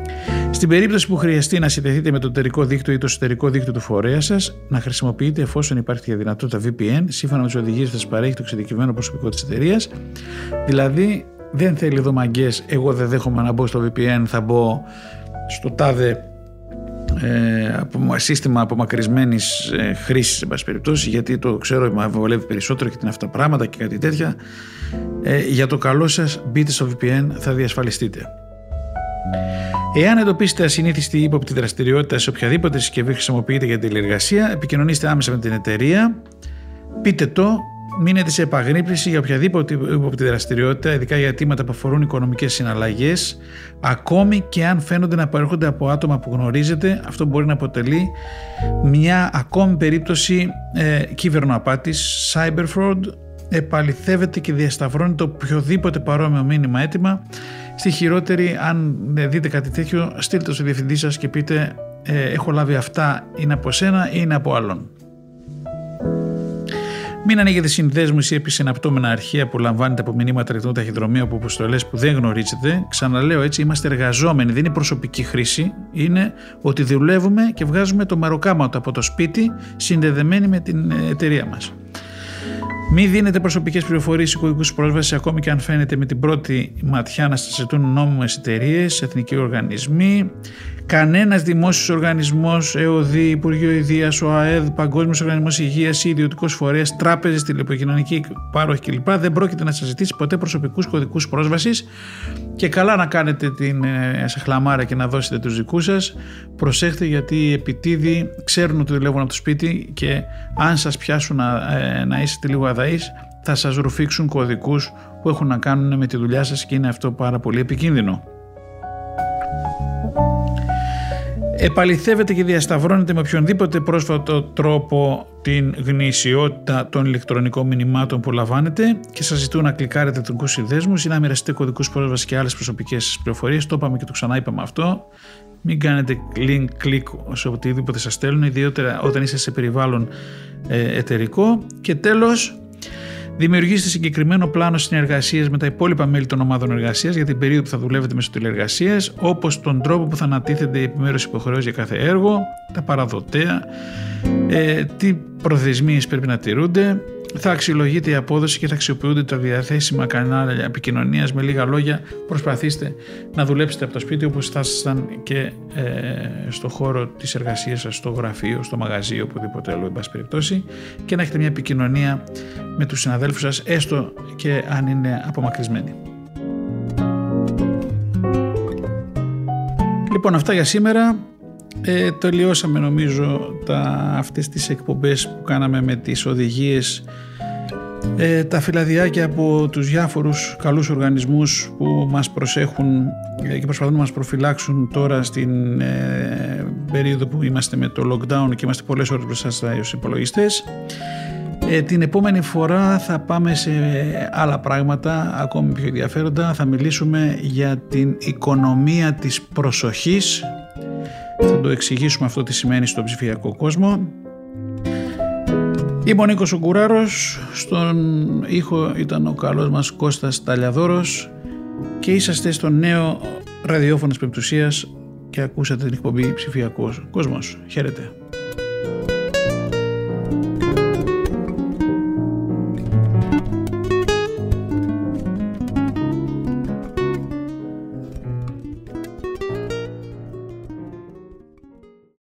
Στην περίπτωση που χρειαστεί να συνδεθείτε με το εταιρικό δίκτυο ή το εσωτερικό δίκτυο του φορέα σας, να χρησιμοποιείτε εφόσον υπάρχει η δυνατότητα VPN σύμφωνα με τις οδηγίες που σας παρέχει το εξειδικευμένο προσωπικό της εταιρείας. Δηλαδή, δεν θέλει εδώ μαγκέ, εγώ δεν δέχομαι να μπω στο VPN, θα μπω στο τάδε ε, σύστημα απομακρυσμένης ε, χρήσης, εν πάση περιπτώσει, γιατί το ξέρω, με βολεύει περισσότερο και την αυτά πράγματα και κάτι τέτοια. Ε, για το καλό σας, μπείτε στο VPN, θα διασφαλιστείτε. Εάν εντοπίσετε ασυνήθιστη ύποπτη δραστηριότητα σε οποιαδήποτε συσκευή χρησιμοποιείτε για τηλεργασία, επικοινωνήστε άμεσα με την εταιρεία, πείτε το, μείνετε σε επαγρύπνηση για οποιαδήποτε ύποπτη δραστηριότητα, ειδικά για αιτήματα που αφορούν οικονομικές συναλλαγές, ακόμη και αν φαίνονται να προέρχονται από άτομα που γνωρίζετε, αυτό μπορεί να αποτελεί μια ακόμη περίπτωση ε, κυβερνοαπάτης, cyber fraud, επαληθεύεται και διασταυρώνει το οποιοδήποτε παρόμοιο μήνυμα έτοιμα Στη χειρότερη, αν δείτε κάτι τέτοιο, στείλτε το στο διευθυντή σας και πείτε ε, έχω λάβει αυτά, είναι από σένα ή είναι από άλλον. Μην ανοίγετε συνδέσμους ή επισυναπτώμενα αρχεία που λαμβάνετε από μηνύματα ρητών ταχυδρομείου από αποστολές που δεν γνωρίζετε. Ξαναλέω έτσι, είμαστε εργαζόμενοι, δεν είναι προσωπική χρήση. Είναι ότι δουλεύουμε και βγάζουμε το μαροκάματο από το σπίτι συνδεδεμένοι με την ε, εταιρεία μας. Μην δίνετε προσωπικές πληροφορίες ή κωδικού πρόσβασης, ακόμη και αν φαίνεται με την πρώτη ματιά να σας ζητούν νόμιμες εταιρείες, εθνικοί οργανισμοί. Κανένας δημόσιος οργανισμός, ΕΟΔ, Υπουργείο Ιδεία, ΟΑΕΔ, Παγκόσμιος Οργανισμός Υγείας ή ιδιωτικός φορέας, τράπεζες, τηλεπικοινωνική πάροχη κλπ. δεν πρόκειται να σας ζητήσει ποτέ προσωπικούς κωδικούς πρόσβασης και καλά να κάνετε την ε, σε χλαμάρα και να δώσετε τους δικούς σας. Προσέχτε γιατί οι επιτίδιοι ξέρουν ότι δουλεύουν από το σπίτι και αν σας πιάσουν να, ε, να είστε λίγο αδαεί, θα σας ρουφήξουν κωδικούς που έχουν να κάνουν με τη δουλειά σας και είναι αυτό πάρα πολύ επικίνδυνο. Επαληθεύετε και διασταυρώνετε με οποιονδήποτε πρόσφατο τρόπο την γνησιότητα των ηλεκτρονικών μηνυμάτων που λαμβάνετε και σας ζητούν να κλικάρετε τον συνδέσμους ή να μοιραστείτε κωδικούς πρόσβασης και άλλες προσωπικές πληροφορίες. Το είπαμε και το ξανά είπαμε αυτό. Μην κάνετε link, κλικ σε οτιδήποτε σας στέλνουν, ιδιαίτερα όταν είστε σε περιβάλλον ε, εταιρικό. Και τέλος, Δημιουργήστε συγκεκριμένο πλάνο συνεργασίας με τα υπόλοιπα μέλη των ομάδων εργασίας για την περίοδο που θα δουλεύετε μέσω τηλεργασίας, όπως τον τρόπο που θα ανατίθεται η επιμέρωση υποχρεώσεις για κάθε έργο, τα παραδοτέα, ε, τι προθεσμίες πρέπει να τηρούνται, θα αξιολογείται η απόδοση και θα αξιοποιούνται τα διαθέσιμα κανάλια επικοινωνίας. Με λίγα λόγια, προσπαθήστε να δουλέψετε από το σπίτι όπως ήσασταν και ε, στο χώρο της εργασίας σας, στο γραφείο, στο μαγαζί, οπουδήποτε άλλο, εν πάση περιπτώσει, και να έχετε μια επικοινωνία με τους συναδέλφους σας, έστω και αν είναι απομακρυσμένοι. Λοιπόν, αυτά για σήμερα. Ε, τελειώσαμε νομίζω τα, αυτές τις εκπομπές που κάναμε με τις οδηγίες ε, τα φυλαδιάκια από τους διάφορους καλούς οργανισμούς που μας προσέχουν ε, και προσπαθούν να μας προφυλάξουν τώρα στην ε, περίοδο που είμαστε με το lockdown και είμαστε πολλές ώρες μπροστά στους υπολογιστές. Ε, την επόμενη φορά θα πάμε σε άλλα πράγματα ακόμη πιο ενδιαφέροντα. Θα μιλήσουμε για την οικονομία της προσοχής. Θα το εξηγήσουμε αυτό τι σημαίνει στον ψηφιακό κόσμο. Είμαι ο Νίκος Ογκουράρος, στον ήχο ήταν ο καλός μας Κώστας Ταλιαδόρος και είσαστε στο νέο ραδιόφωνο της Πεμπτουσίας και ακούσατε την εκπομπή Ψηφιακός Κόσμος. Χαίρετε.